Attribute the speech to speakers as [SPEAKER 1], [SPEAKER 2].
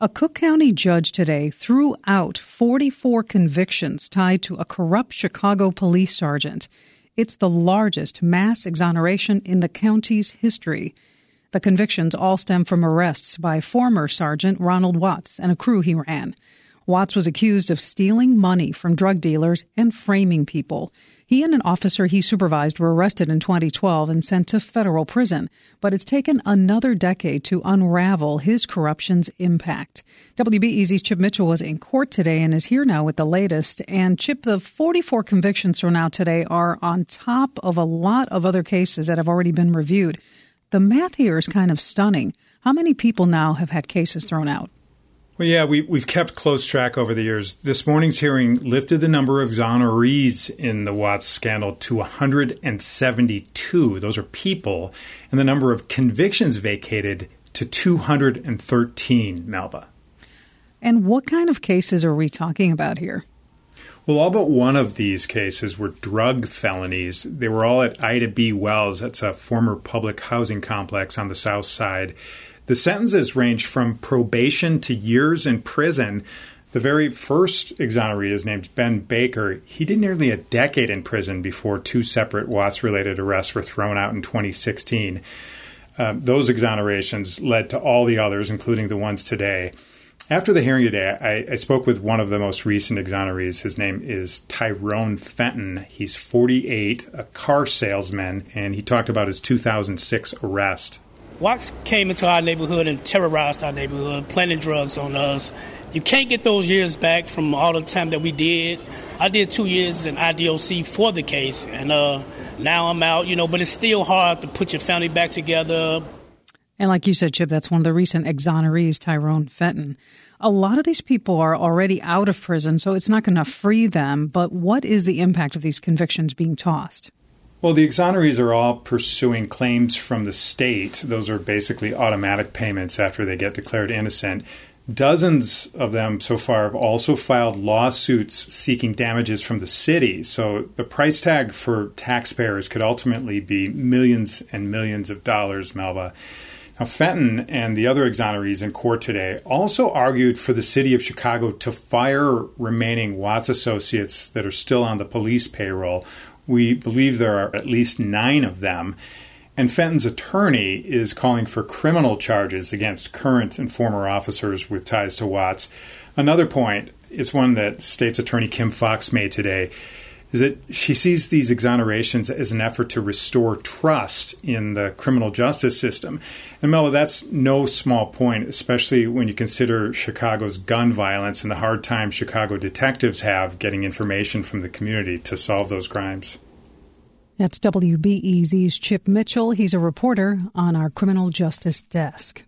[SPEAKER 1] A Cook County judge today threw out 44 convictions tied to a corrupt Chicago police sergeant. It's the largest mass exoneration in the county's history. The convictions all stem from arrests by former Sergeant Ronald Watts and a crew he ran. Watts was accused of stealing money from drug dealers and framing people. He and an officer he supervised were arrested in 2012 and sent to federal prison, but it's taken another decade to unravel his corruption's impact. WBEZ's Chip Mitchell was in court today and is here now with the latest. And Chip, the 44 convictions thrown out today are on top of a lot of other cases that have already been reviewed. The math here is kind of stunning. How many people now have had cases thrown out?
[SPEAKER 2] Well, yeah, we, we've kept close track over the years. This morning's hearing lifted the number of exonerees in the Watts scandal to 172. Those are people. And the number of convictions vacated to 213, Melba.
[SPEAKER 1] And what kind of cases are we talking about here?
[SPEAKER 2] Well, all but one of these cases were drug felonies. They were all at Ida B. Wells. That's a former public housing complex on the south side. The sentences range from probation to years in prison. The very first exoneree is named Ben Baker. He did nearly a decade in prison before two separate Watts related arrests were thrown out in 2016. Uh, those exonerations led to all the others, including the ones today. After the hearing today, I, I, spoke with one of the most recent exonerees. His name is Tyrone Fenton. He's 48, a car salesman, and he talked about his 2006 arrest.
[SPEAKER 3] Watts came into our neighborhood and terrorized our neighborhood, planting drugs on us. You can't get those years back from all the time that we did. I did two years in IDOC for the case, and uh, now I'm out, you know, but it's still hard to put your family back together.
[SPEAKER 1] And like you said, Chip, that's one of the recent exonerees, Tyrone Fenton. A lot of these people are already out of prison, so it's not going to free them. But what is the impact of these convictions being tossed?
[SPEAKER 2] Well, the exonerees are all pursuing claims from the state. Those are basically automatic payments after they get declared innocent. Dozens of them so far have also filed lawsuits seeking damages from the city. So the price tag for taxpayers could ultimately be millions and millions of dollars, Melba. Now, Fenton and the other exonerees in court today also argued for the city of Chicago to fire remaining Watts associates that are still on the police payroll we believe there are at least nine of them. And Fenton's attorney is calling for criminal charges against current and former officers with ties to Watts. Another point is one that State's Attorney Kim Foxx made today is that she sees these exonerations as an effort to restore trust in the criminal justice system. And Melba, that's no small point, especially when you consider Chicago's gun violence and the hard time Chicago detectives have getting information from the community to solve those crimes.
[SPEAKER 1] That's WBEZ's Chip Mitchell. He's a reporter on our criminal justice desk.